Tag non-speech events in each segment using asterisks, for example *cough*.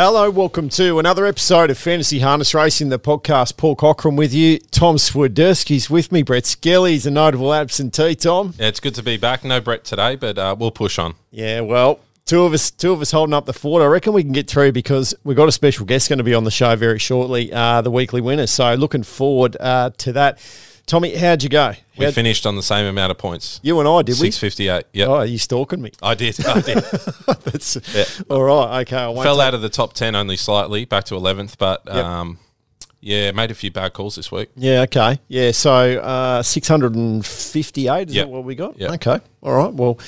Hello, welcome to another episode of Fantasy Harness Racing, the podcast. Paul Cochran with you. Tom Swiderski's with me. Brett Skelly's a notable absentee, Tom. Yeah, it's good to be back. No Brett today, but uh, we'll push on. Yeah, well, two of us two of us holding up the fort. I reckon we can get through because we've got a special guest going to be on the show very shortly, uh, the weekly winner. So looking forward uh, to that. Tommy, how'd you go? We How'd- finished on the same amount of points. you and I, did we? Six fifty eight. Yeah. Oh, you stalking me? I did. I did. *laughs* That's, Yeah. All right, okay. I Fell out of the top ten only slightly, back to eleventh, but Yep. um, yeah, made a few bad calls this week. Yeah, okay. Yeah, so uh, 658 is Yep. that what we got? Yep. Okay. All right. Well,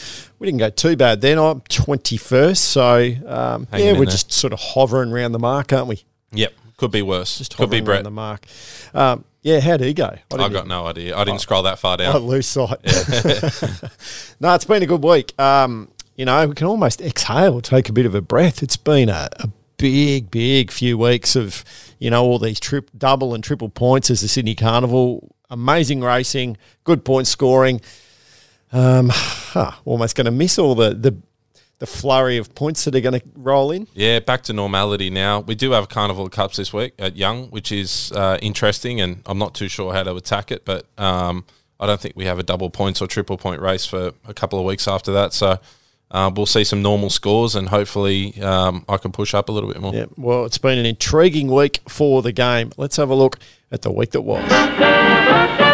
we didn't go too bad then. I'm 21st, so um, yeah, we're there. just sort of hovering around the mark, aren't we? Yep, could be worse. Just could be Brett. the mark. Um, yeah, how'd he go? I, I didn't got no idea. I didn't scroll that far down. *laughs* I lose sight. *laughs* *laughs* no, it's been a good week. Um, you know, we can almost exhale, take a bit of a breath. It's been a, a big, big few weeks of, you know, all these trip, double and triple points as the Sydney Carnival. Amazing racing, good point scoring. Um, *sighs* huh, almost going to miss all the, the the flurry of points that are going to roll in. Yeah, back to normality now. We do have Carnival Cups this week at Young, which is uh, interesting, and I'm not too sure how to attack it, but um, I don't think we have a double points or triple point race for a couple of weeks after that. So uh, we'll see some normal scores, and hopefully um, I can push up a little bit more. Yeah, well, it's been an intriguing week for the game. Let's have a look at the week that was.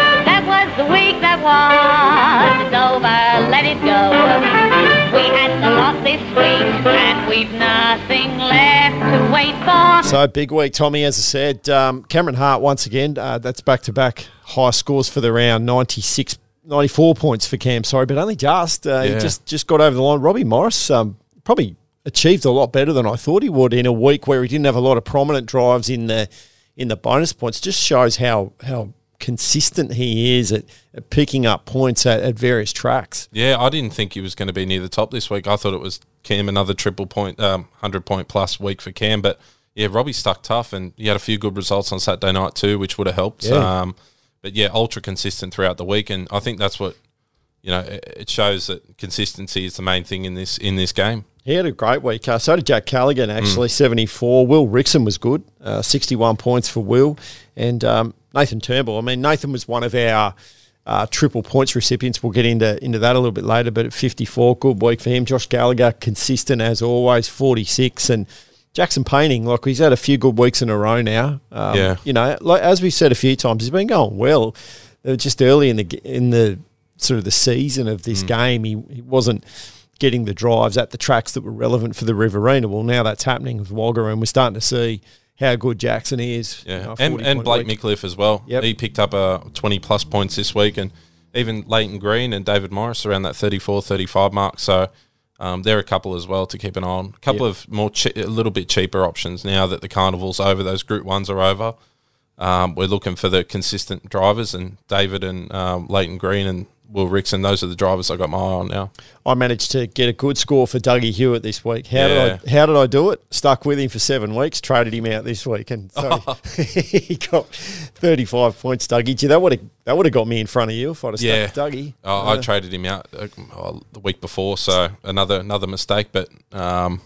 That was the week that was. It's over, let it go. We had a lot this week, and we've nothing left to wait for. So big week, Tommy. As I said, um, Cameron Hart once again. Uh, that's back to back high scores for the round. 96, 94 points for Cam. Sorry, but only just. Uh, He just just got over the line. Robbie Morris um, probably achieved a lot better than I thought he would in a week where he didn't have a lot of prominent drives in the in the bonus points. Just shows how how consistent he is at, at picking up points at, at various tracks. Yeah, I didn't think he was going to be near the top this week. I thought it was Cam another triple point, um, hundred point plus week for Cam. But yeah, Robbie stuck tough, and he had a few good results on Saturday night too, which would have helped. Yeah. Um, but yeah, ultra consistent throughout the week, and I think that's what you know. It it shows that consistency is the main thing in this in this game. He had a great week. Uh, so did Jack Callaghan, Mm. actually, 74. Will Rickson was good, uh, 61 points for Will. And um, Nathan Turnbull. I mean, Nathan was one of our uh, triple points recipients. We'll get into, into that a little bit later, but at 54, good week for him. Josh Gallagher, consistent as always, 46. And Jackson Painting, like he's had a few good weeks in a row now. Um, Yeah. You know, like, as we've said a few times, he's been going well. Just early in the in the sort of the season of Mm. this game. He, he wasn't getting the drives at the tracks that were relevant for the Riverina. Well, now that's happening with Wagga, and we're starting to see how good Jackson is. you Yeah, know, and and Blake. Micallef as well. Yep. He picked up uh, 20 plus points this week, and even Leighton Green and David Morris around that 34, 35 mark. So um, they're a couple as well to keep an eye on. A couple Yep. of more che- a little bit cheaper options now that the carnival's over. Those Group ones are over. Um, we're looking for the consistent drivers, and David and um, Leighton Green and Will Rickson. Those are the drivers I got my eye on now. I managed to get a good score for Dougie Hewitt this week. How Yeah. did I? How did I do it? Stuck with him for seven weeks. Traded him out this week, and so *laughs* he got thirty-five points. Dougie, Gee, that would have that would have got me in front of you if I'd have Yeah. stuck Dougie. Oh, Uh, I traded him out uh, the week before, so another another mistake. But um,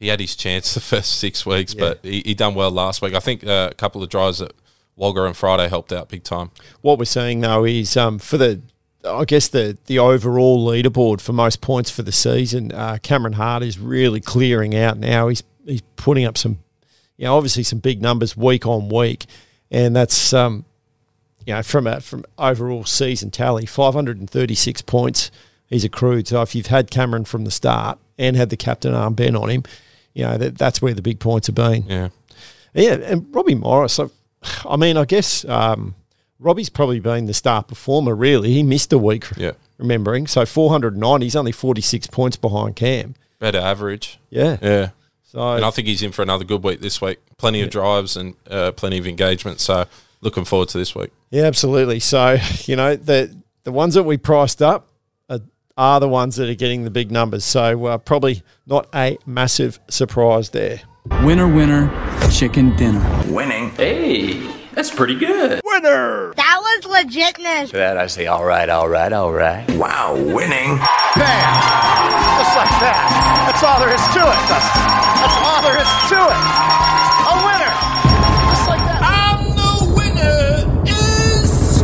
he had his chance the *laughs* first six weeks, but he, he done well last week. I think uh, a couple of drives that Wagga and Friday helped out big time. what we're seeing though is um, for the I guess the the overall leaderboard for most points for the season, uh, Cameron Hart is really clearing out now. He's he's putting up some, you know, obviously some big numbers week on week, and that's um, you know from a from overall season tally, five hundred and thirty six points he's accrued. So if you've had Cameron from the start and had the captain armband on him, you know that that's where the big points have been. Yeah, Yeah, and Robbie Morris. I, I mean, I guess um, Robbie's probably been the star performer. Really, he missed a week. Yeah. remembering. So four hundred ninety. He's only forty six points behind Cam. better average. Yeah. Yeah, So and I think he's in for another good week this week. Plenty of drives and uh, plenty of engagement. So looking forward to this week. yeah, absolutely. So *laughs* you know the the ones that we priced up are, are the ones that are getting the big numbers. So uh, probably not a massive surprise there. Winner, winner, chicken dinner. Winning. Hey, that's pretty good. That was was legitness. To that I say, all right, all right, all right. Wow, winning. Bam! Just like that. That's all there is to it, Dustin. That's all there is to it. A winner. Just like that. I'm the winner. Is...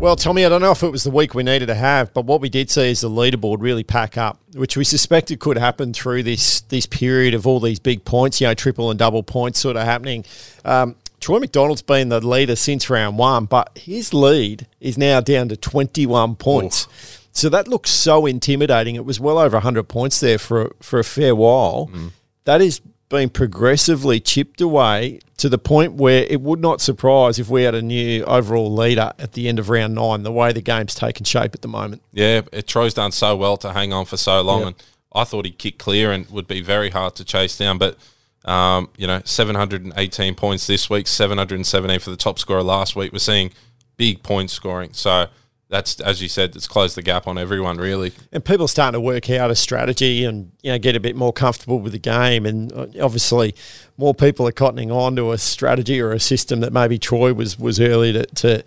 Well, Tommy, I don't know if it was the week we needed to have, but what we did see is the leaderboard really pack up, which we suspected could happen through this this period of all these big points, you know, triple and double points sort of happening. Um, Troy McDonald's been the leader since round one, but his lead is now down to 21 points. So that looks so intimidating. It was well over 100 points there for, for a fair while. Mm. That is been progressively chipped away to the point where it would not surprise if we had a new overall leader at the end of round nine, the way the game's taken shape at the moment. Yeah, it, Troy's done so well to hang on for so long, Yeah. and I thought he'd kick clear and would be very hard to chase down. But um, you know, 718 points this week, 717 for the top scorer last week. We're seeing big point scoring, so that's as you said, it's closed the gap on everyone really. And people starting to work out a strategy and you know get a bit more comfortable with the game. And uh, obviously, more people are cottoning on to a strategy or a system that maybe Troy was was early to, to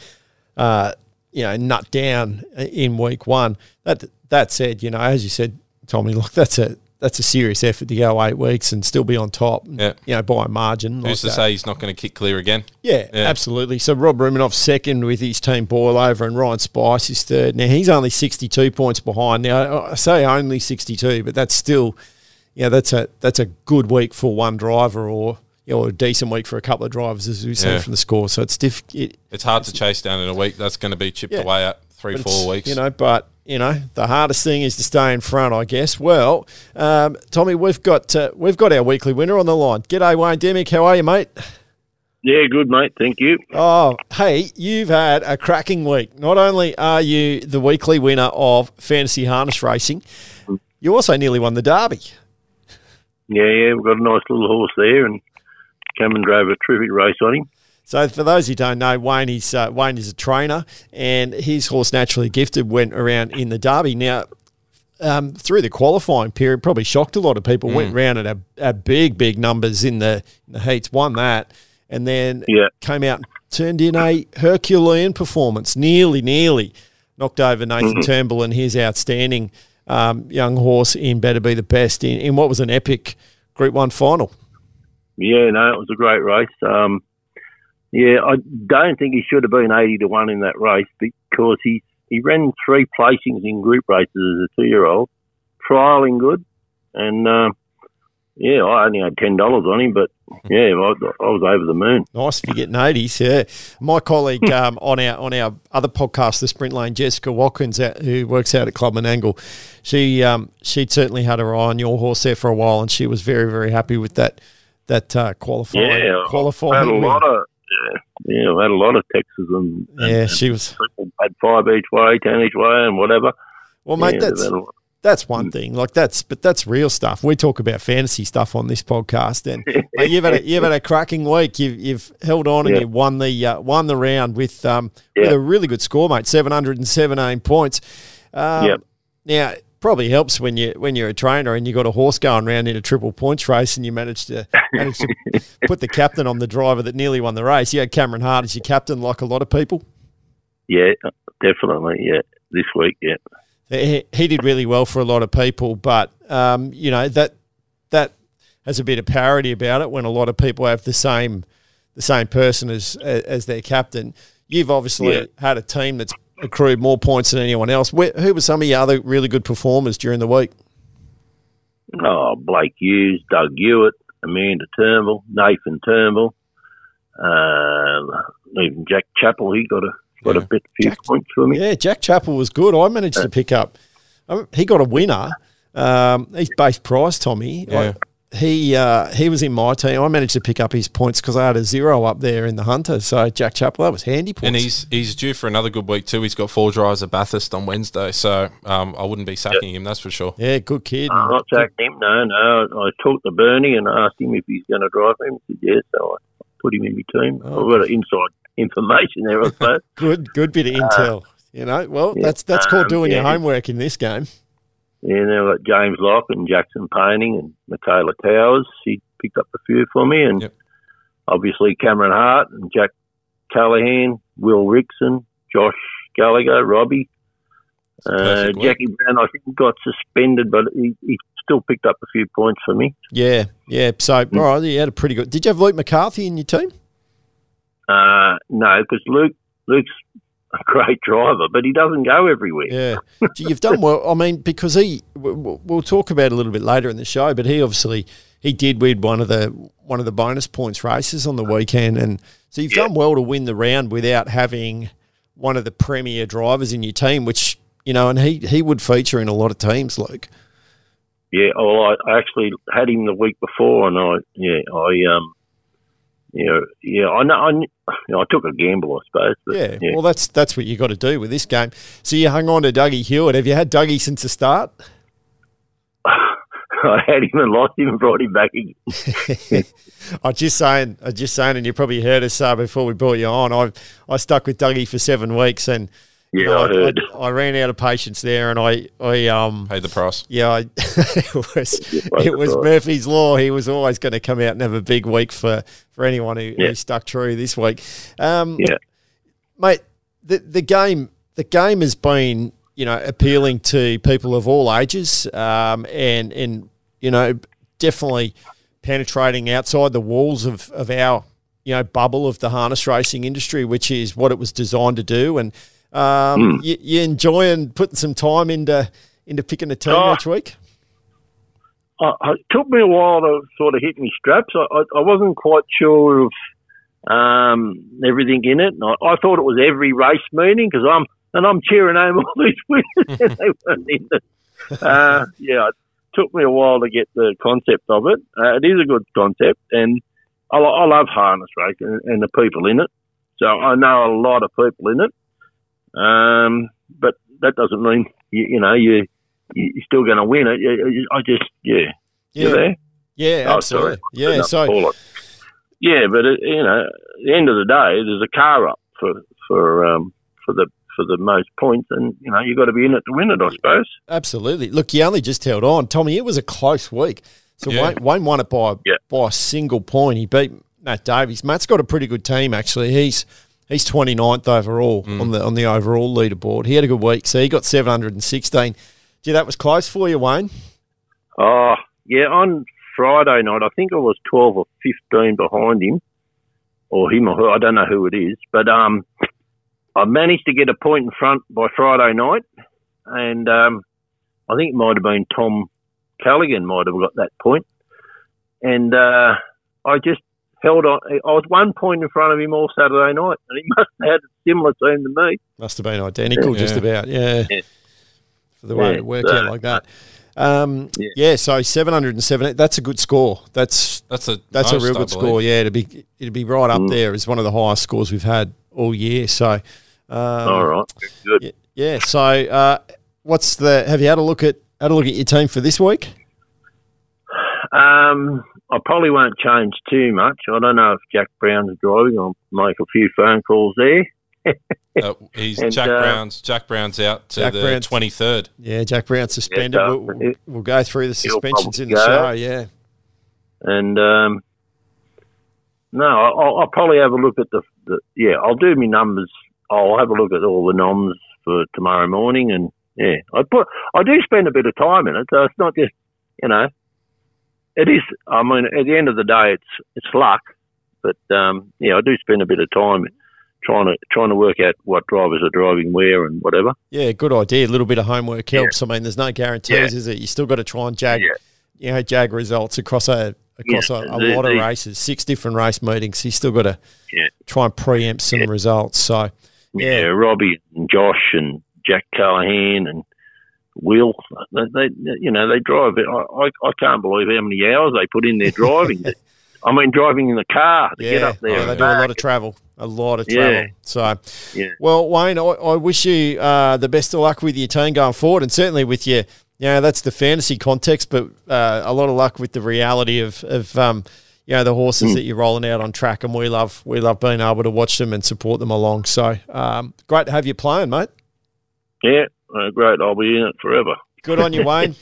uh, you know nut down in week one. That that said, you know as you said, Tommy, *laughs* look that's a that's a serious effort to go eight weeks and still be on top. Yeah. you know by a margin. like Who's to that. say he's not going to kick clear again? Yeah, Yeah. absolutely. So Rob Ruminoff second with his team boil over, and Ryan Spice is third. Now he's only sixty-two points behind. Now I say only sixty-two, but that's still, yeah, that's a that's a good week for one driver, or you know, a decent week for a couple of drivers, as we've seen Yeah. from the score. So it's diff. It, It's hard to chase down in a week. That's going to be chipped away at three, four weeks. you know. But you know, the hardest thing is to stay in front, I guess. Well, um, Tommy, we've got uh, we've got our weekly winner on the line. G'day, Wayne Dimech. How are you, mate? Yeah, good, mate. Thank you. Oh, hey, you've had a cracking week. Not only are you the weekly winner of Fantasy Harness Racing, you also nearly won the Derby. Yeah, yeah, we've got a nice little horse there, and Cameron drove a terrific race on him. So, for those who don't know, Wayne is uh, Wayne is a trainer, and his horse Naturally Gifted went around in the Derby. Now, um, through the qualifying period, probably shocked a lot of people. Went round at a, at big, big numbers in the in the heats, won that, and then Yeah. came out and turned in a Herculean performance. Nearly, nearly knocked over Nathan Turnbull and his outstanding um, young horse in Better Be the Best in, in what was an epic Group One final. Yeah, no, it was a great race. Um, yeah, I don't think he should have been 80 to 1 in that race because he, he ran three placings in group races as a two year old, trialling good. And, uh, yeah, I only had $10 on him, but *laughs* yeah, I, I was over the moon. Nice if you're getting eighties. Yeah, my colleague *laughs* um, on our on our other podcast, the Sprint Lane, Jessica Watkins, who works out at Club Menangle, she um, she'd certainly had her eye on your horse there for a while, and she was very very happy with that that uh, qualifying Yeah, qualifying. Had a lot of, yeah, yeah, I had a lot of texts and, and yeah, she was. had five each way, ten each way, and whatever. Well, mate, Yeah, that's they've had a lot. that's one thing. Like that's but that's real stuff. We talk about fantasy stuff on this podcast, and mate, you've had a, you've had a cracking week. You've you've held on and Yeah. you won the uh, won the round with um with a really good score, mate. Seven hundred and seventeen points. Um, Yep. Now probably helps when you when you're a trainer and you got a horse going around in a triple points race, and you managed to manage to *laughs* put the captain on the driver that nearly won the race. You had Cameron Hart as your captain, like a lot of people. Yeah, definitely. Yeah, this week. Yeah. he, he did really well for a lot of people, but um, you know that that has a bit of parity about it when a lot of people have the same the same person as as their captain. You've obviously Yeah. had a team that's accrued more points than anyone else. Where, who were some of your other really good performers during the week? Oh, Blake Hughes, Doug Hewitt, Amanda Turnbull, Nathan Turnbull, uh, even Jack Chappell. He got a got a bit few points for me. Yeah, Jack Chappell was good. I managed to pick up. um, He got a winner. Um, he's base price, Tommy. Yeah. I- he uh, he was in my team. I managed to pick up his points because I had a zero up there in the Hunter. So Jack Chappell, that was handy points. And he's he's due for another good week too. He's got four drives at Bathurst on Wednesday, so um, I wouldn't be sacking him. That's for sure. yeah, good kid. I'm not sacking him. No, no. I talked to Bernie and asked him if he's going to drive him. He said yes, so I put him in my team. Oh. I've got inside information there, I *laughs* suppose. Good, good bit of intel. You know, well, Uh, yeah, that's that's called um, doing your homework in this game. Yeah, and I've got James Locke and Jackson Painting and Michaela Towers. She picked up a few for me, and Yep. obviously Cameron Hart and Jack Callaghan, Will Rickson, Josh Gallagher, Robbie. Uh, Jackie Brown, I think, got suspended, but he, he still picked up a few points for me. Yeah, yeah. So, Hmm. all right, you had a pretty good. Did you have Luke McCarthy in your team? Uh, no, because Luke Luke's a great driver, but he doesn't go everywhere. Yeah, you've done well. I mean, because he, we'll talk about it a little bit later in the show, but he obviously he did win one of the one of the bonus points races on the weekend, and so you've done well to win the round without having one of the premier drivers in your team, which you know, and he he would feature in a lot of teams, Luke. Yeah, well, I actually had him the week before, and I, yeah, I, um, yeah, yeah, I know, I, you know, I took a gamble, I suppose. But, Yeah, well, that's that's what you got to do with this game. So you hung on to Dougie Hewitt. Have you had Dougie since the start? *laughs* I had him and lost him and brought him back again. *laughs* I'm just saying, I'm just saying, and you probably heard us uh, before we brought you on. I I stuck with Dougie for seven weeks, and Yeah, you know, I heard. I, ran out of patience there, and I I um Paid the price. yeah, I, *laughs* it was it was right. Murphy's law. He was always going to come out and have a big week for for anyone who, Yeah. who stuck true this week. Um, Yeah. mate, the the game the game has been you know appealing to people of all ages, um, and and you know definitely penetrating outside the walls of of our you know bubble of the harness racing industry, which is what it was designed to do. And um, you, you enjoying putting some time into into picking a team Oh. each week. I, I, it took me a while to sort of hit my straps. I, I, I wasn't quite sure of um, everything in it. And I, I thought it was every race meeting because I'm and I'm cheering home all *laughs* these winners and *laughs* they weren't in it. Uh, yeah, it took me a while to get the concept of it. Uh, it is a good concept, and I, I love harness racing and, and the people in it. So I know a lot of people in it. Um, but that doesn't mean you, you know you you're still going to win it. You- you- I just yeah. You there? yeah, Oh, absolutely. sorry. Yeah, so call it. yeah, but it, you know, at the end of the day, there's a car up for for um, for the for the most points, and you know you've got to be in it to win it, I suppose. Absolutely. Look, you only just held on, Tommy. It was a close week. So Yeah. Wayne, Wayne won it by Yeah. by a single point. He beat Matt Davies. Matt's got a pretty good team actually. He's he's 29th overall on the on the overall leaderboard. He had a good week, so he got 716. Gee, that was close for you, Wayne. Oh, yeah. On Friday night, I think I was twelve or fifteen behind him, or him or her. I don't know who it is, but um, I managed to get a point in front by Friday night, and um, I think it might have been Tom Callaghan might have got that point. point, and uh, I just held on. I was one point in front of him all Saturday night, and he *laughs* must have had a similar team to me. Must have been identical, Yeah. just about. Yeah. Yeah. For the way Yeah, it worked so- out like that. Um, yeah. Yeah. so 707. That's a good score. That's That's a That's most, a real good score. Yeah, it'd be it'd be right up Mm. there as one of the highest scores we've had all year. So, um, all right, good. Yeah, yeah. So, uh, what's the? Have you had a look at had a look at your team for this week? Um, I probably won't change too much. I don't know if Jack Brown's driving. I'll make a few phone calls there. *laughs* Uh, he's And, Jack uh, Brown's. Jack Brown's out to Jack the Brown's- twenty third. Yeah, Jack Brown's suspended. Yeah, so we'll, it- we'll go through the suspensions in the go. show. Yeah, And um, no, I'll, I'll probably have a look at the, the. Yeah, I'll do my numbers. I'll have a look at all the noms for tomorrow morning, and yeah, I put. I do spend a bit of time in it, so it's not just you know. It is. I mean, at the end of the day, it's it's luck, but um, yeah, I do spend a bit of time trying to trying to work out what drivers are driving where and whatever. yeah. Good idea. A little bit of homework helps. I mean, there's no guarantees, Yeah. is it? You still got to try and jag, Yeah. you know, jag results across a across Yeah, a, a the- lot of the- races, six different race meetings. You still got to Yeah. try and preempt some results. So, Yeah, Yeah. Robbie and Josh and Jack Callaghan and Will. They, they you know, they drive. it. I, I, can't believe how many hours they put in there driving. *laughs* I mean, driving in the car to yeah, get up there. oh, they do a lot of travel, a lot of Yeah. travel. So, Yeah. well, Wayne, I, I wish you uh, the best of luck with your team going forward, and certainly with your, you know, that's the fantasy context, but uh, a lot of luck with the reality of, of um, you know, the horses Hmm. that you're rolling out on track, and we love we love being able to watch them and support them along. So, um, great to have you playing, mate. Yeah, uh, great. I'll be in it forever. Good on you, *laughs* Wayne.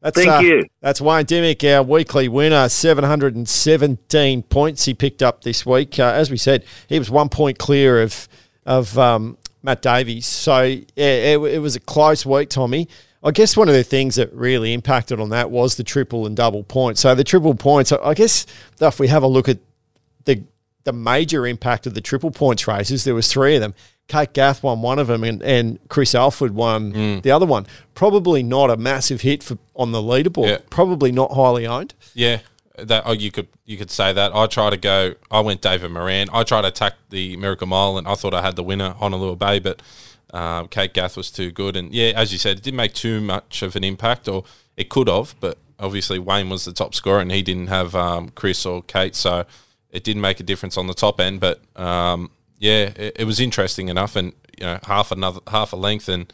That's, Thank uh, you. That's Wayne Dimech, our weekly winner. 717 points he picked up this week. Uh, as we said, he was one point clear of of um, Matt Davies. So yeah, it, it was a close week, Tommy. I guess one of the things that really impacted on that was the triple and double points. So the triple points, I guess if we have a look at the the major impact of the triple points races, there was three of them. Kate Gath won one of them, and, and Chris Alford won Mm. the other one. Probably not a massive hit for on the leaderboard. Yeah. Probably not highly owned. Yeah, that oh, you could you could say that. I try to go. I went David Moran. I tried to attack the Miracle Mile, and I thought I had the winner, Honolulu Bay, but um, Kate Gath was too good. And yeah, as you said, it didn't make too much of an impact, or it could have. But obviously, Wayne was the top scorer, and he didn't have um, Chris or Kate, so it didn't make a difference on the top end. But um, yeah, it, it was interesting enough, and you know, half another half a length, and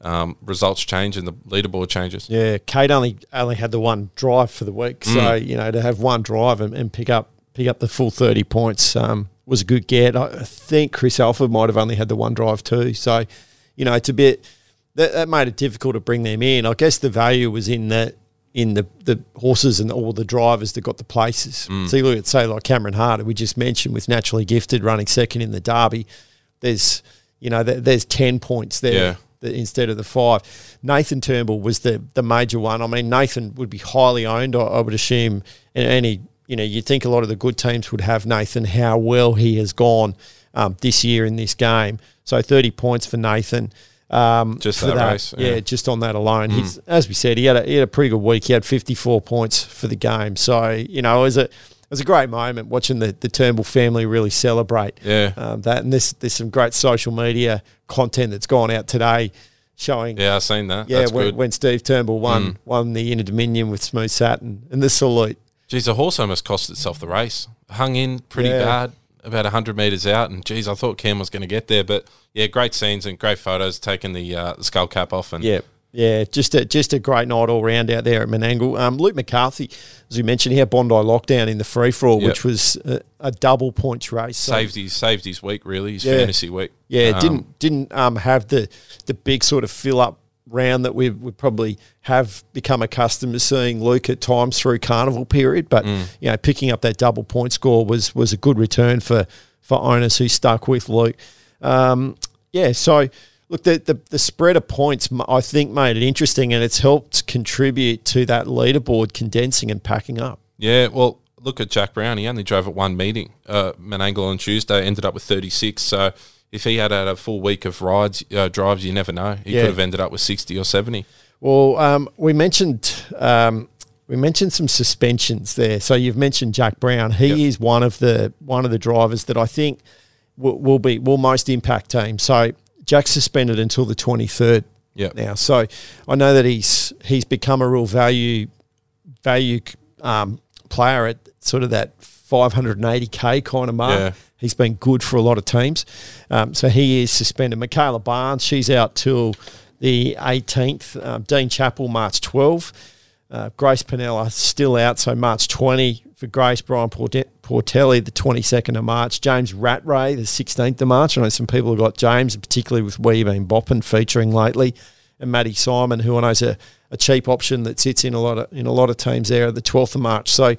um, results change, and the leaderboard changes. Yeah, Kate only only had the one drive for the week, so Mm. you know to have one drive and, and pick up pick up the full thirty points um, was a good get. I think Chris Alford might have only had the one drive too, so you know it's a bit that, that made it difficult to bring them in. I guess the value was in the in the, the horses and all the drivers that got the places. Mm. So you look at say like Cameron Harder, we just mentioned with naturally gifted running second in the Derby. There's you know there, there's ten points there Yeah. the, instead of the five. Nathan Turnbull was the the major one. I mean, Nathan would be highly owned, I, I would assume, and any you know you'd think a lot of the good teams would have Nathan. How well he has gone um, this year in this game. So thirty points for Nathan. Um, Just for that race, yeah. yeah. just on that alone. He's as we said, he had a he had a pretty good week. He had fifty four points for the game. So you know, it was a it was a great moment watching the, the Turnbull family really celebrate Yeah. um, that. And there's there's some great social media content that's gone out today showing Yeah, I've seen that. yeah That's when, good. Mm. when Steve Turnbull won won the Inter Dominion with Smooth Satin and the salute. Geez, the horse almost cost itself the race. Hung in pretty Yeah. bad, about 100 metres out. And geez, I thought Cam was going to get there. But yeah, great scenes and great photos taking the, uh, the skull cap off. And Yeah. Yeah, just a just a great night all round out there at Menangle. Um, Luke McCarthy, as you mentioned, he had Bondi lockdown in the free for all, Yep. which was a, a double points race. So, saved, his, saved his week, really, his Yeah. fantasy week. Yeah, Um, didn't didn't um, have the the big sort of fill up round that we we probably have become accustomed to seeing Luke at times through carnival period. But Mm. you know, picking up that double point score was was a good return for for owners who stuck with Luke. Um, yeah, so look, the, the the spread of points I think made it interesting, and it's helped contribute to that leaderboard condensing and packing up. Yeah, well, look at Jack Brown. He only drove at one meeting. Uh, Menangle on Tuesday ended up with 36. So if he had had a full week of rides, uh, drives, you never know. He Yeah. could have ended up with 60 or 70. Well, um, we mentioned um, we mentioned some suspensions there. So you've mentioned Jack Brown. He Yep. is one of the one of the drivers that I think will, will be will most impact team. So Jack's suspended until the twenty third Yep. now. So I know that he's he's become a real value value um, player at sort of that 580k kind of mark. Yeah. He's been good for a lot of teams. Um, so he is suspended. Michaela Barnes, she's out till the 18th. Um, Dean Chappell, March 12. Uh, Grace Pinella still out, so March 20 for Grace. Brian Portelli, the 22nd of March. James Rattray, the 16th of March. I know some people have got James, particularly with where you've been bopping featuring lately. And Matty Simon, who I know is a, a cheap option that sits in a lot of in a lot of teams there, the 12th of March. So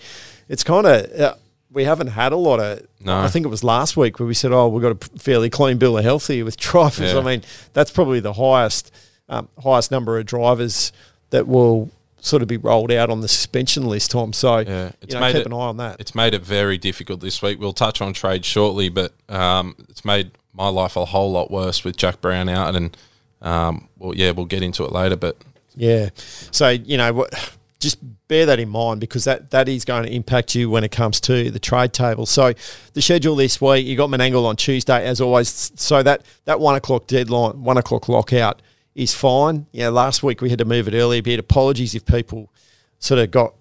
it's kind of uh, we haven't had a lot of. No. I think it was last week where we said, "Oh, we've got a fairly clean bill of health here with *laughs* drivers." Yeah. I mean, that's probably the highest um, highest number of drivers that will sort of be rolled out on the suspension list, Tom. So Yeah, you know, keep an eye on that. It's made it very difficult this week. We'll touch on trade shortly, but um, it's made my life a whole lot worse with Jack Brown out, and um, well, yeah, we'll get into it later. But Yeah. So, you know, what just bear that in mind because that, that is going to impact you when it comes to the trade table. So the schedule this week, you got Menangle on Tuesday as always. So that, that one o'clock deadline, one o'clock lockout is fine. Yeah, last week we had to move it earlier. But apologies if people sort of got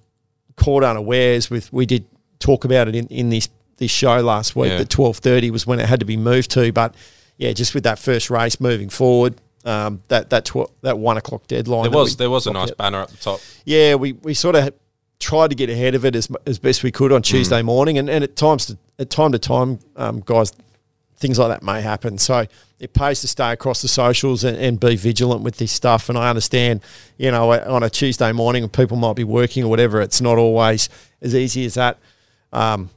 caught unawares with we did talk about it in, in this this show last week Yeah. that twelve thirty was when it had to be moved to. But yeah, just with that first race moving forward, um, that that tw- that one o'clock deadline. there was there was a nice banner at the top. Yeah, we, we sort of tried to get ahead of it as as best we could on Tuesday morning, and, and at times to, at time to time, um, guys, things like that may happen. So it pays to stay across the socials and, and be vigilant with this stuff. And I understand, you know, on a Tuesday morning, people might be working or whatever. It's not always as easy as that. Um,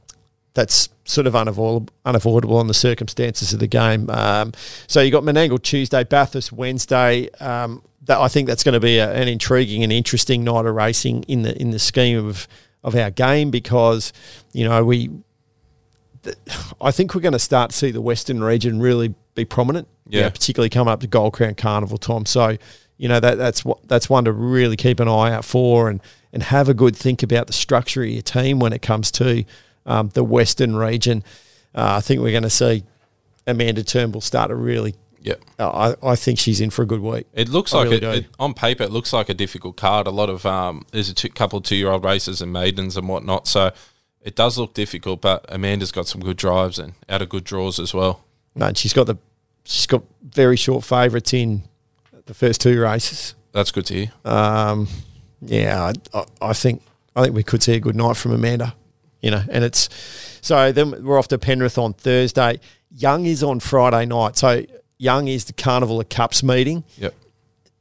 that's sort of unavoidable, unavoidable on the circumstances of the game. Um, so you got Menangle Tuesday, Bathurst Wednesday. Um, that I think that's going to be a, an intriguing and interesting night of racing in the in the scheme of of our game because you know we. th- *sighs* I think we're going to start to see the Western region really be prominent. you know, Yeah. particularly coming up to Gold Crown Carnival time. So, you know that that's what that's one to really keep an eye out for and and have a good think about the structure of your team when it comes to um, the Western region. Uh, I think we're going to see Amanda Turnbull start to really. Yeah. Uh, I, I think she's in for a good week. It looks I like really it, it on paper. It looks like a difficult card. A lot of um, there's a two, couple of two year old races and maidens and whatnot. So it does look difficult. But Amanda's got some good drives and out of good draws as well. No, she's got the she's got very short favourites in the first two races. That's good to hear. Um, yeah, I, I, I think I think we could see a good night from Amanda. You know, and it's so then we're off to Penrith on Thursday. Young is on Friday night. So Young is the Carnival of Cups meeting. Yep.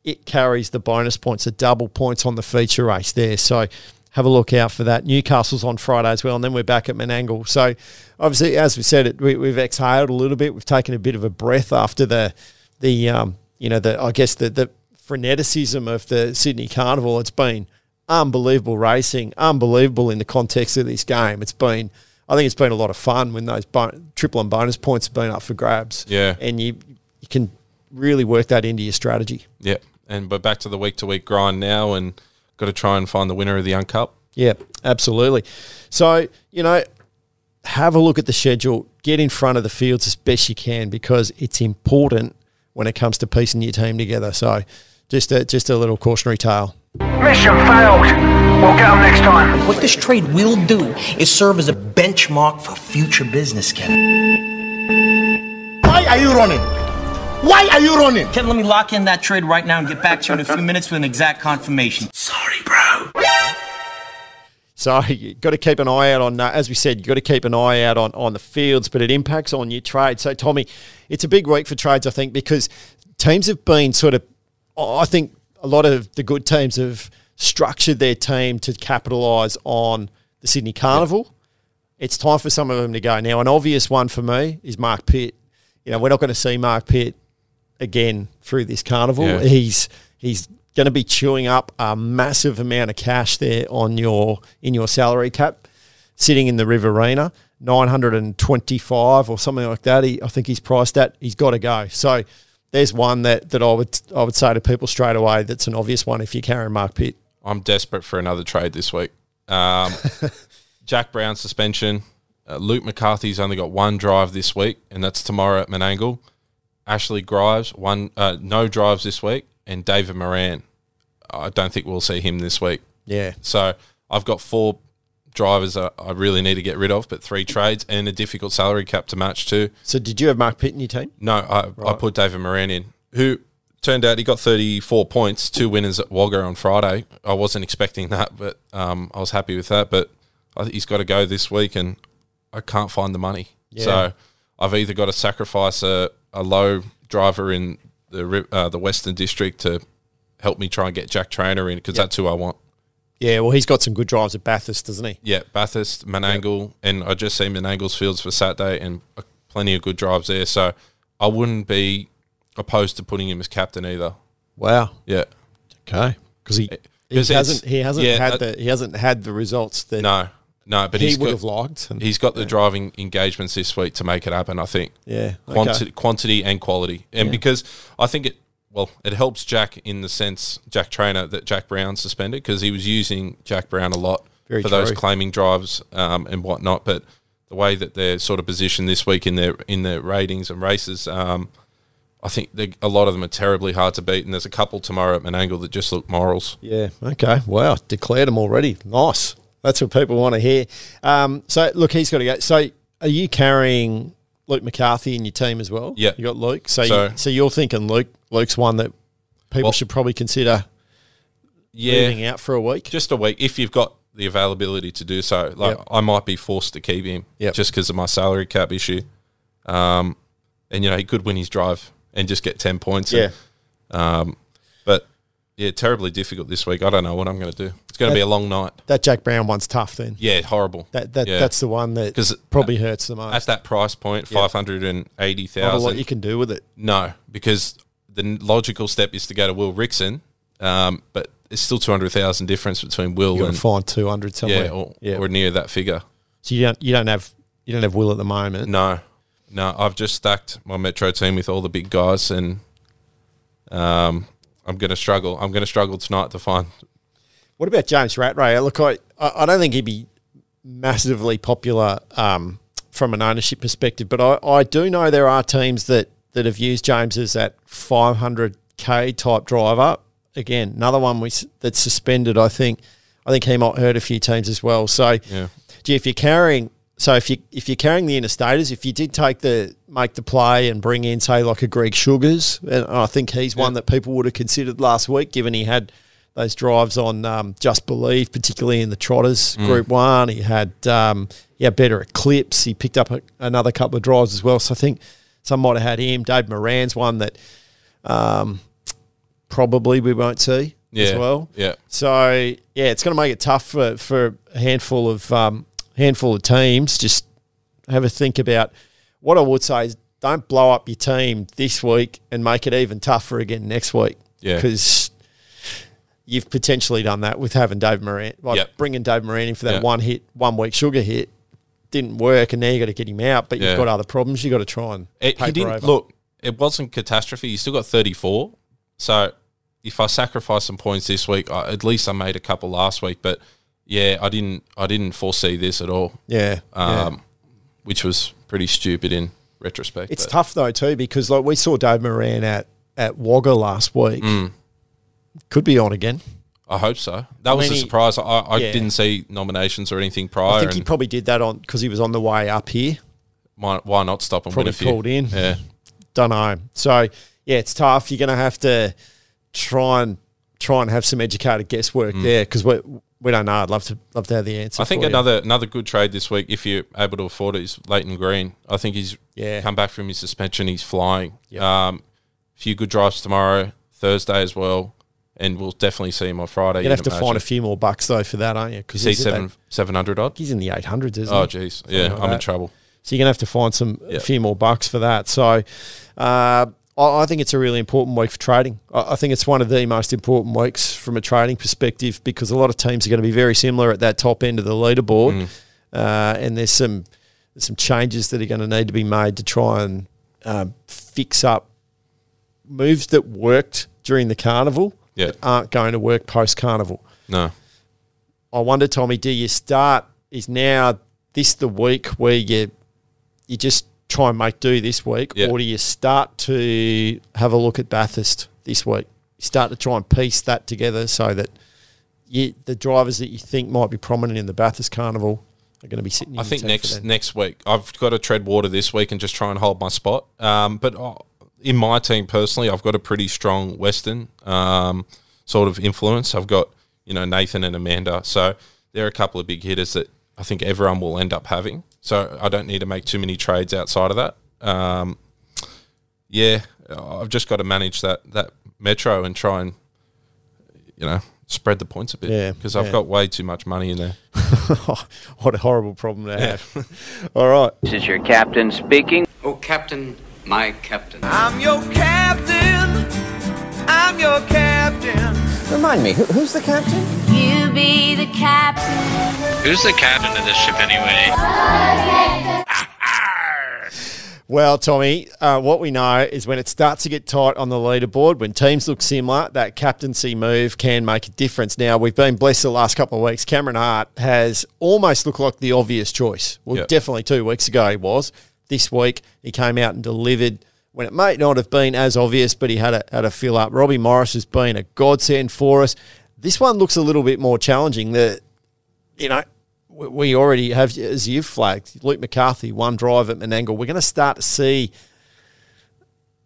It carries the bonus points, the double points on the feature race there. So have a look out for that. Newcastle's on Friday as well, and then we're back at Menangle. So obviously, as we said, it we, we've exhaled a little bit. We've taken a bit of a breath after the the um, you know the I guess the the freneticism of the Sydney Carnival. It's been unbelievable racing, unbelievable in the context of this game. It's been I think it's been a lot of fun when those bon- triple and bonus points have been up for grabs. Yeah. and you you can really work that into your strategy. Yep. And we're back to the week to week grind now, and got to try and find the winner of the Young Cup. Yeah, absolutely. So, you know, have a look at the schedule, get in front of the fields as best you can because it's important when it comes to piecing your team together. So, just a, just a little cautionary tale. Mission failed. We'll get them next time. What this trade will do is serve as a benchmark for future business, Kevin. Why are you running? Why are you running? Kevin, let me lock in that trade right now and get back to you in a few minutes with an exact confirmation. Sorry, bro. So you got to keep an eye out on, uh, as we said, you got to keep an eye out on on the fields, but it impacts on your trade. So Tommy, it's a big week for trades, I think, because teams have been sort of, I think a lot of the good teams have structured their team to capitalise on the Sydney Carnival. It's time for some of them to go now. An obvious one for me is Mark Pitt. You know, we're not going to see Mark Pitt again through this carnival. Yeah. He's he's going to be chewing up a massive amount of cash there on your in your salary cap, sitting in the Riverina, nine hundred and twenty five or something like that. He, I think he's priced at. He's got to go. So there's one that that I would I would say to people straight away. That's an obvious one if you're carrying Mark Pitt. I'm desperate for another trade this week. Um, *laughs* Jack Brown suspension. Uh, Luke McCarthy's only got one drive this week, and that's tomorrow at Menangle. Ashley Grives one uh, no drives this week, and David Moran. I don't think we'll see him this week. Yeah. So I've got four drivers I really need to get rid of, but three trades and a difficult salary cap to match too. So did you have Mark Pitt in your team? No, I, I put David Moran in, who turned out he got 34 points, two winners at Wagga on Friday. I wasn't expecting that, but um, I was happy with that. But I think he's got to go this week, and I can't find the money. Yeah. So I've either got to sacrifice a, a low driver in the uh, the Western District to help me try and get Jack Trainor in because that's who I want. Yeah. Well, he's got some good drives at Bathurst, doesn't he? Yeah, Bathurst, Menangle, and I just seen Menangle's fields for Saturday, and uh, plenty of good drives there. So I wouldn't be opposed to putting him as captain either. Wow. Yeah, Okay. Because he. He 'Cause it's- hasn't. He hasn't yeah, had that- the. He hasn't had the results that no, no, but he he's would got have liked. And, he's got the driving engagements this week to make it happen. I think yeah. Okay. quantity, quantity and quality, and Yeah. because I think it. Well, it helps Jack in the sense Jack Trainor that Jack Brown suspended because he was using Jack Brown a lot Very for those claiming drives um, and whatnot. But the way that they're sort of positioned this week in their in their ratings and races, um, I think they, a lot of them are terribly hard to beat. And there's a couple tomorrow at Menangle that just look morals. Yeah. Okay. Wow. Declared him already. Nice. That's what people want to hear. Um, so look, he's got to go. So are you carrying Luke McCarthy in your team as well? Yeah. You got Luke. So So- you, so you're thinking Luke Luke's one that people Well- should probably consider Yeah, leaving out for a week. just a week if you've got the availability to do so. Like Yep. I might be forced to keep him Yep. just because of my salary cap issue. Um, and you know he could win his drive and just get ten points. Yeah. And, um, but yeah, terribly difficult this week. I don't know what I'm going to do. It's going to be a long night. That Jack Brown one's tough. Then Yeah, horrible. that that Yeah. that's the one that 'Cause probably hurts the most. at that price point, five hundred and eighty Not a lot thousand. you can do with it. No, because the logical step is to go to Will Rickson, um, but it's still two hundred thousand difference between Will You and find two hundred somewhere. yeah, or, yeah. or near that figure. so you don't you don't have you don't have Will at the moment. No, no, I've just stacked my Metro team with all the big guys, and um, I'm going to struggle. I'm going to struggle tonight to find. What about James Rattray? Look, I, I I don't think he'd be massively popular um, from an ownership perspective, but I, I do know there are teams that, that have used James as that 500k type driver. Again, another one we, that's suspended. I think I think he might hurt a few teams as well. So, Yeah. gee, if you're carrying, so if you if you're carrying the interstaters, if you did take the make the play and bring in say like a Greg Sugars, and I think he's one that people would have considered last week, given he had those drives on um, Just Believe, particularly in the Trotters Mm. Group One. He had um, had better eclipse. He picked up a, another couple of drives as well. So I think some might have had him. Dave Moran's one that um, probably we won't see as well. yeah. So yeah, it's going to make it tough for, for a handful of um, handful of teams. Just have a think about what I would say is don't blow up your team this week and make it even tougher again next week. Yeah. because you've potentially done that with having Dave Moran, like Yep. bringing Dave Moran in for that Yeah. one hit, one week sugar hit. Didn't work, and now you got to get him out. But Yeah. you've got other problems. You got to try and It, he didn't over. look. It wasn't catastrophe. You still got 34. So if I sacrifice some points this week, I, at least I made a couple last week. But yeah, I didn't. I didn't foresee this at all. Yeah, yeah. Um, which was pretty stupid in retrospect. It's but- tough though too because like we saw Dave Moran at at Wagga last week. Mm. Could be on again. I hope so. That I was mean, a surprise. I, I yeah. didn't see nominations or anything prior. I think he probably did that on because he was on the way up here. why, why not stop and Probably win a few? called in. Yeah, Don't know. So yeah, it's tough. You're going to have to try and try and have some educated guesswork there because we we don't know. I'd love to love to have the answer. Mm. I think for you. another another good trade this week, if you're able to afford it, is Leighton Green. I think he's Yeah. come back from his suspension. He's flying. Yep. Um, few good drives tomorrow, Thursday as well, and we'll definitely see him on Friday. You'd have to find a few more bucks though for that, aren't you? Is he seven seven hundred odd? He's in the eight hundreds, isn't Oh, he? jeez. Something Yeah, like I'm in trouble. So you're gonna have to find some a few more bucks for that. So uh, I, think it's a really important week for trading. I, think it's one of the most important weeks from a trading perspective because a lot of teams are going to be very similar at that top end of the leaderboard, uh, and there's some there's some changes that are going to need to be made to try and um, fix up moves that worked during the carnival Yeah. that aren't going to work post carnival. No. I wonder, Tommy, do you start? Is now this the week where you you just try and make do this week, Yeah. or do you start to have a look at Bathurst this week? You start to try and piece that together so that you, the drivers that you think might be prominent in the Bathurst Carnival are going to be sitting. In I think next next week I've got to tread water this week and just try and hold my spot. Um, but uh, in my team personally, I've got a pretty strong Western um, sort of influence. I've got you know Nathan and Amanda, so there are a couple of big hitters that I think everyone will end up having. So I don't need to make too many trades outside of that. Um, yeah, I've just got to manage that that metro and try and you know spread the points a bit. Yeah, because I've yeah. got way too much money in there. *laughs* what a horrible problem to have. *laughs* All right. This is your captain speaking. Oh, Captain, my Captain. I'm your captain. I'm your captain. Remind me, who, who's the captain? You be the captain. Who's the captain of this ship anyway? *laughs* Well, Tommy, uh, what we know is when it starts to get tight on the leaderboard, when teams look similar, that captaincy move can make a difference. Now, we've been blessed the last couple of weeks. Cameron Hart has almost looked like the obvious choice. Well, Yep. definitely two weeks ago he was. This week he came out and delivered when it may not have been as obvious, but he had a, had a fill up. Robbie Morris has been a godsend for us. This one looks a little bit more challenging. That you know, we- we already have, as you've flagged, Luke McCarthy, one drive at Menangle. We're going to start to see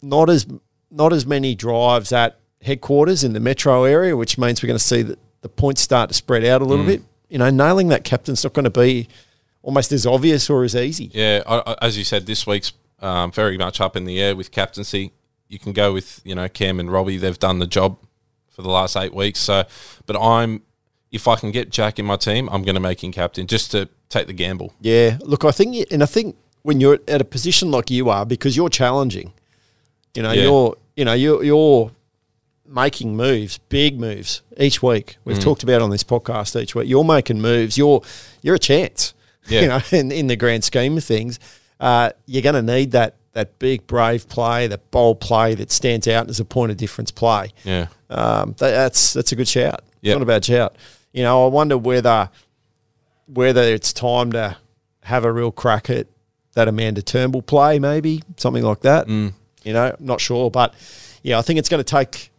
not as not as many drives at headquarters in the metro area, which means we're going to see that the points start to spread out a little mm. bit. You know, nailing that captain's not going to be almost as obvious or as easy. Yeah, I, I, as you said, this week's um, very much up in the air with captaincy. You can go with you know Cam and Robbie; they've done the job for the last eight weeks. So, but I'm if I can get Jack in my team, I'm going to make him captain just to take the gamble. Yeah, look, I think, and I think when you're at a position like you are, because you're challenging, you know, Yeah. you're, you know, you're, you're making moves, big moves each week. We've Mm. talked about on this podcast each week. You're making moves. You're, you're a chance. Yeah. You know, *laughs* in, in the grand scheme of things, uh, you're going to need that that big brave play, that bold play that stands out as a point of difference play. Yeah. Um, that, that's that's a good shout. Yep. Not a bad shout. You know, I wonder whether whether it's time to have a real crack at that Amanda Turnbull play, maybe something like that. Mm. You know, I'm not sure, but yeah, I think it's going to take.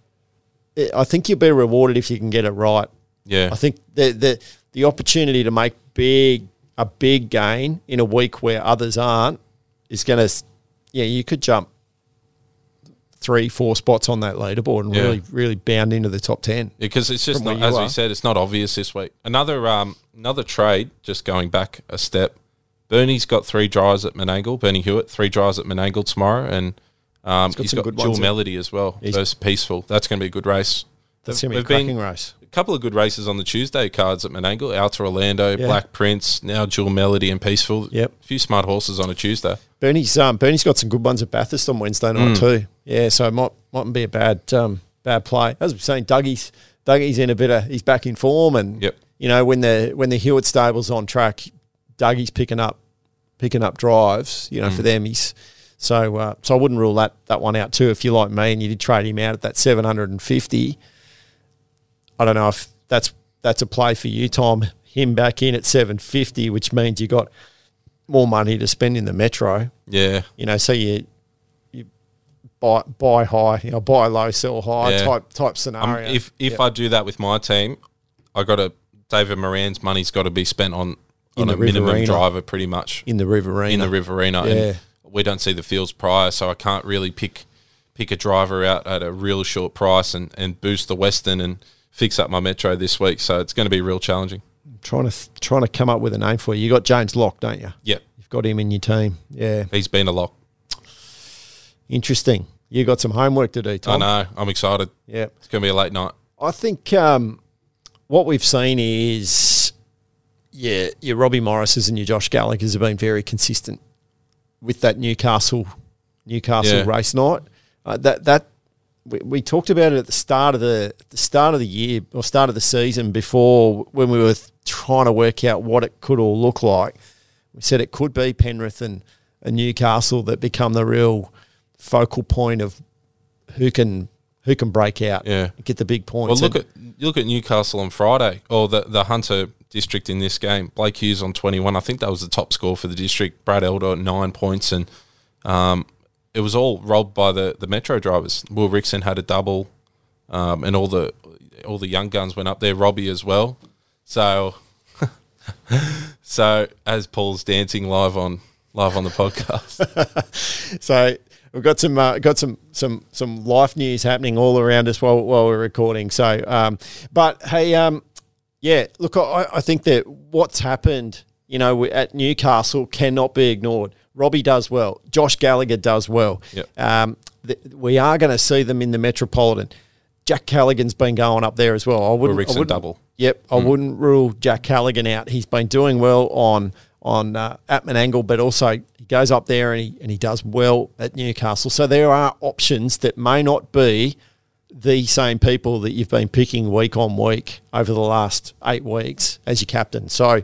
I think you'll be rewarded if you can get it right. Yeah. I think the the the opportunity to make big a big gain in a week where others aren't is going to, yeah, you could jump three, four spots on that leaderboard and Yeah. really, really bound into the top ten. because it's just not, as are. we said, it's not obvious this week. Another um another trade, just going back a step. Bernie's got three drives at Menangle. Bernie Hewitt three drives at Menangle tomorrow, and um, He's got he's got, good Jewel ones, yeah. Melody as well. He's- Peaceful. That's going to be a good race. That's going to be a there've been cracking race. Couple of good races on the Tuesday cards at Menangle. Outer Orlando, Yeah. Black Prince, now Jewel Melody and Peaceful. Yep. A few smart horses on a Tuesday. Bernie's um, Bernie's got some good ones at Bathurst on Wednesday night Mm. too. Yeah, so it might mightn't be a bad um, bad play. As I'm saying, Dougie's Dougie's in a bit of he's back in form, and Yep. you know when the when the Hewitt stables on track, Dougie's picking up picking up drives. You know for Mm. them he's so uh, so I wouldn't rule that that one out too. If you like me and you did trade him out at that seven hundred and fifty, I don't know if that's that's a play for you, Tom. Him back in at seven fifty, which means you got more money to spend in the metro. Yeah. You know, so you you buy buy high, you know, buy low, sell high Yeah. type type Um, scenario. if if Yep. I do that with my team, I got to David Moran's money's got to be spent on on a minimum driver, pretty much in the Riverina, in the Riverina. Yeah. And we don't see the fields prior, so I can't really pick pick a driver out at a real short price and, and boost the Western and fix up my Metro this week. So it's going to be real challenging. trying to trying to come up with a name for you. You got James Locke, don't you? Yep. You've got him in your team. Yeah, He's been a lock. interesting. You got some homework to do, Tom. I know. I'm excited. Yeah. It's going to be a late night. I think um, what we've seen is, yeah, your Robbie Morrises and your Josh Gallagher's have been very consistent with that Newcastle Newcastle Yeah. race night. Uh, that that we, we talked about it at the start of the the start of the year or start of the season before when we were trying to work out what it could all look like. We said it could be Penrith and, and Newcastle that become the real focal point of who can who can break out, Yeah. get the big points. Well, look at look at Newcastle on Friday, or the the Hunter district in this game. Blake Hughes on twenty one. I think that was the top score for the district. Brad Elder nine points, and um, it was all robbed by the the Metro drivers. Will Rixon had a double, um, and all the all the young guns went up there. Robbie as well. So, *laughs* so as Paul's dancing live on live on the podcast. *laughs* so we've got some uh, got some some some life news happening all around us while while we're recording. So, um, but hey, um, yeah, look, I, I think that what's happened, you know, at Newcastle cannot be ignored. Robbie does well. Josh Gallagher does well. Yep. Um, th- we are going to see them in the Metropolitan. Jack Callaghan's been going up there as well. I wouldn't, I wouldn't- double. Yep, I wouldn't rule Jack Callaghan out. He's been doing well on on uh, at Menangle, but also he goes up there and he and he does well at Newcastle. So there are options that may not be the same people that you've been picking week on week over the last eight weeks as your captain. So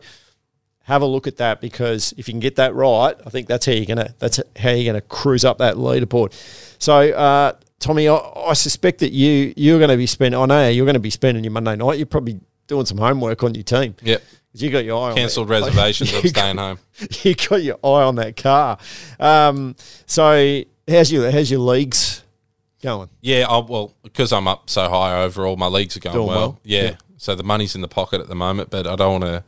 have a look at that because if you can get that right, I think that's how you're gonna that's how you're gonna cruise up that leaderboard. So uh, Tommy, I, I suspect that you you're going to be spending. I know you're going to be spending your Monday night. You're probably doing some homework on your team. Yep. you got your eye Cancelled reservations. I'm *laughs* staying got- home. You got your eye on that car. Um, so how's your how's your leagues going? Yeah, I, well, because I'm up so high overall, my leagues are going well. well. Yeah. Yeah. so the money's in the pocket at the moment, but I don't want to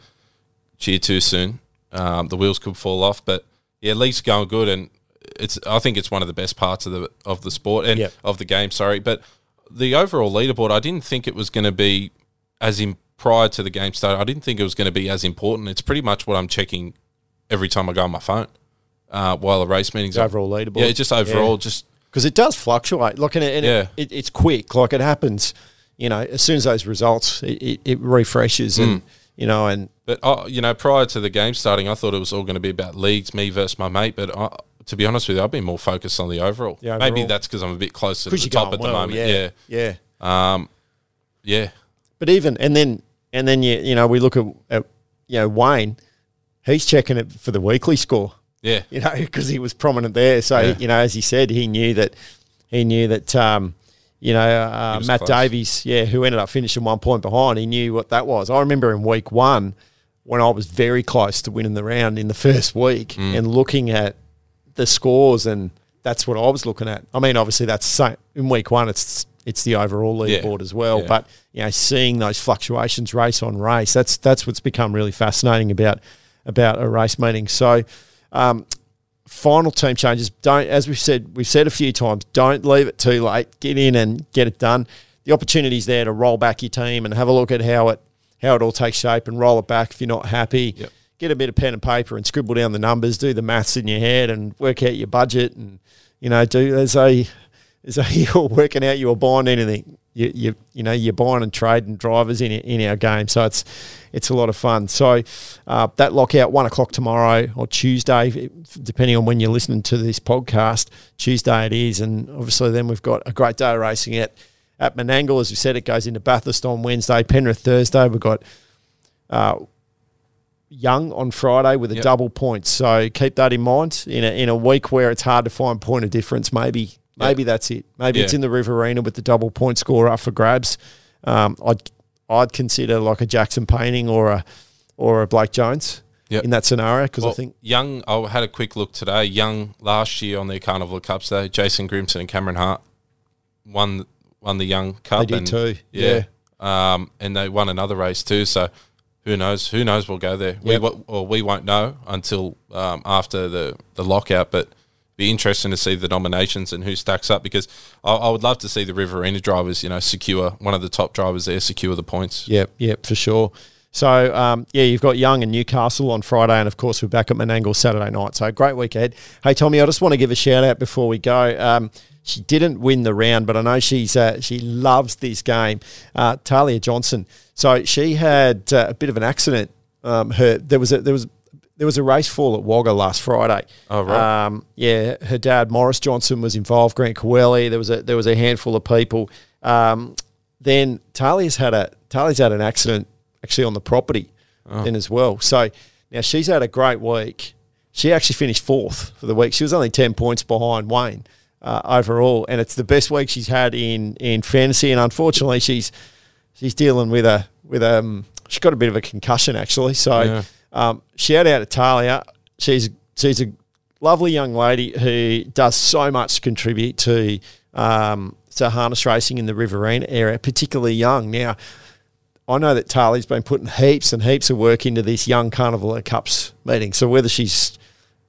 cheer too soon. Um, the wheels could fall off, but yeah, leagues going good, and it's. I think it's one of the best parts of the of the sport and Yep. of the game. Sorry, but the overall leaderboard, I didn't think it was going to be as in prior to the game start. I didn't think it was going to be as important. It's pretty much what I'm checking every time I go on my phone uh, while the race meetings. The overall leaderboard. Yeah, just overall, Yeah. just because it does fluctuate. Look, and, it, and Yeah. it, it, it's quick. Like it happens. you know, as soon as those results, it, refreshes and you know, and But uh, you know, prior to the game starting, I thought it was all going to be about leagues, me versus my mate. But uh, to be honest with you, I've been more focused on the overall. The Maybe that's because I'm a bit closer to the top at well, the moment. yeah, Yeah, yeah. Um, yeah, But even and then and then you you know we look at, at you know Wayne, he's checking it for the weekly score. yeah, you know, because he was prominent there. So Yeah. you know, as he said, he knew that he knew that um, you know uh, Matt close. Davies, yeah, who ended up finishing one point behind. He knew what that was. I remember in week one when I was very close to winning the round in the first week Mm. and looking at the scores and that's what I was looking at. I mean, obviously that's same in week one. It's it's the overall Yeah. leaderboard as well, Yeah. but you know, seeing those fluctuations race on race, that's that's what's become really fascinating about about a race meeting. So, um, final team changes. Don't, as we've said, we've said a few times, don't leave it too late. Get in and get it done. The opportunity's there to roll back your team and have a look at how it how it all takes shape and roll it back if you're not happy. Yep. Get a bit of pen and paper and scribble down the numbers, do the maths in your head, and work out your budget. And you know, do as a as a *laughs* you're working out you were buying anything. You, you you know you're buying and trading drivers in in our game, so it's it's a lot of fun. So uh, that lockout one o'clock tomorrow or Tuesday, depending on when you're listening to this podcast. Tuesday it is, and obviously then we've got a great day of racing at at Menangle. As we said, it goes into Bathurst on Wednesday, Penrith Thursday. We've got uh, Young on Friday with a Yep. double point. So keep that in mind. In a in a week where it's hard to find point of difference, maybe maybe that's it. Maybe it's in the Riverina with the double point score up for grabs. Um, I'd I'd consider like a Jackson Painting or a or a Blake Jones Yep. in that scenario because Well, I think Young. I had a quick look today. Young last year on the Carnival Cups day. Jason Grimson and Cameron Hart won won the Young Cup. They did and, too, Yeah. Um, and they won another race too. So who knows? Who knows? We'll go there. We Yep. wo- or we won't know until um, after the the lockout. But be interesting to see the nominations and who stacks up because I, I would love to see the Riverina drivers. You know, secure one of the top drivers there, secure the points. Yep, yep, for sure. So, um, yeah, you've got Young and Newcastle on Friday, and of course, we're back at Menangle Saturday night. So, great week ahead. Hey, Tommy, I just want to give a shout out before we go. Um, she didn't win the round, but I know she's uh, she loves this game. Uh, Talia Johnson. So she had uh, a bit of an accident. Um, her there was a there was there was a race fall at Wagga last Friday. Oh, right. Um, yeah, her dad Morris Johnson was involved. Grant Coelho. There was a there was a handful of people. Um, then Talia's had a Talia's had an accident actually on the property then as well. So now she's had a great week. She actually finished fourth for the week. She was only ten points behind Wayne uh, overall, and it's the best week she's had in in fantasy. And unfortunately, she's she's dealing with a with um she's got a bit of a concussion actually. So Yeah. Um, shout out to Talia. She's she's a lovely young lady who does so much to contribute to um, to harness racing in the Riverina area, particularly young. Now, I know that Talia's been putting heaps and heaps of work into this young Carnival at Cups meeting. So whether she's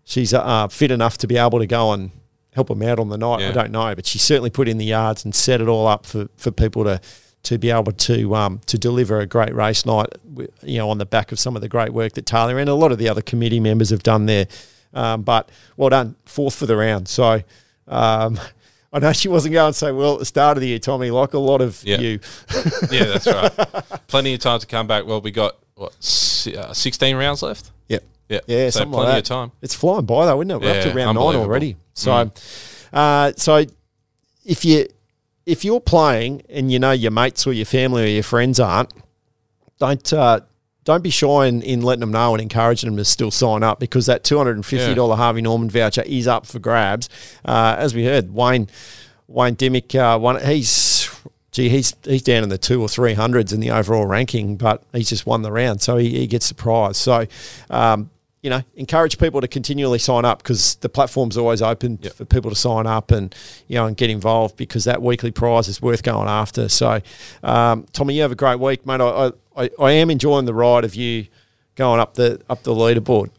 she's uh, fit enough to be able to go and help them out on the night, I don't know. But she certainly put in the yards and set it all up for, for people to to be able to um, to deliver a great race night. You know, on the back of some of the great work that Talia and a lot of the other committee members have done there. Um, but well done, fourth for the round. So. Um, *laughs* I know she wasn't going so well at the start of the year, Tommy, like a lot of Yeah. you. yeah, that's right. *laughs* Plenty of time to come back. Well, we got what uh, sixteen rounds left. Yep. Yeah, Yeah, so plenty like of time. It's flying by though, isn't it? We're up to round nine already. So, Mm. uh, so if you if you're playing and you know your mates or your family or your friends aren't, don't uh, don't be shy in, in letting them know and encouraging them to still sign up because that two hundred and fifty dollar Harvey Norman voucher is up for grabs. Uh, as we heard, Wayne Wayne Dimech, uh, one he's gee he's he's down in the two or three hundreds in the overall ranking, but he's just won the round, so he, he gets the prize. So. Um, you know, encourage people to continually sign up because the platform's always open Yep. for people to sign up and you know and get involved because that weekly prize is worth going after. So, um, Tommy, you have a great week, mate. I, I, I am enjoying the ride of you going up the up the leaderboard.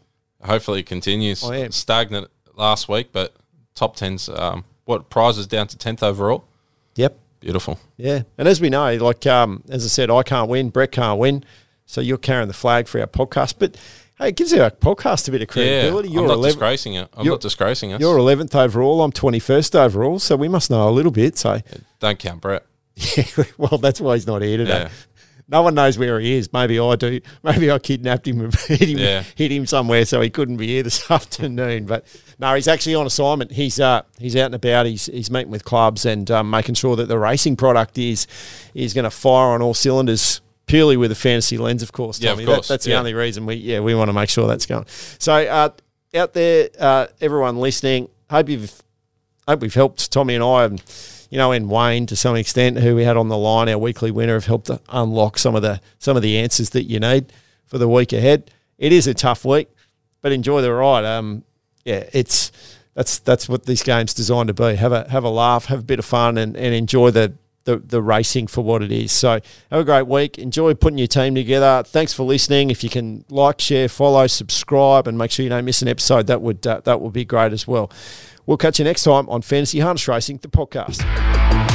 Hopefully, it continues. I am. Stagnant last week, but top tens. Um, what prizes down to tenth overall? Yep. Beautiful. Yeah, and as we know, like um, as I said, I can't win, Brett can't win, so you're carrying the flag for our podcast. But hey, it gives our podcast a bit of credibility. Yeah, credibility. I'm not 11 disgracing it. I'm not disgracing us. You're eleventh overall. I'm twenty first overall, so we must know a little bit. So Don't count Brett. *laughs* Yeah, well, that's why he's not here today. Yeah. No one knows where he is. Maybe I do. *laughs* Maybe I kidnapped him and *laughs* hit him, Yeah. hit him somewhere so he couldn't be here this afternoon. But no, he's actually on assignment. He's uh, he's out and about. He's he's meeting with clubs and um, making sure that the racing product is is going to fire on all cylinders. Purely with a fantasy lens, of course. Yeah, of Tommy. That- course, that's the yeah. only reason we yeah we want to make sure that's going. So uh, out there, uh, everyone listening, hope you've hope we've helped Tommy and I, and you know, and Wayne to some extent, who we had on the line, our weekly winner, have helped to unlock some of the some of the answers that you need for the week ahead. It is a tough week, but enjoy the ride. Um, yeah, it's that's that's what this game's designed to be. Have a have a laugh, have a bit of fun, and, and enjoy the, the the racing for what it is. So have a great week. Enjoy putting your team together. Thanks for listening. If you can like, share, follow, subscribe, and make sure you don't miss an episode, that would uh, that would be great as well. We'll catch you next time on Fantasy Harness Racing, the podcast.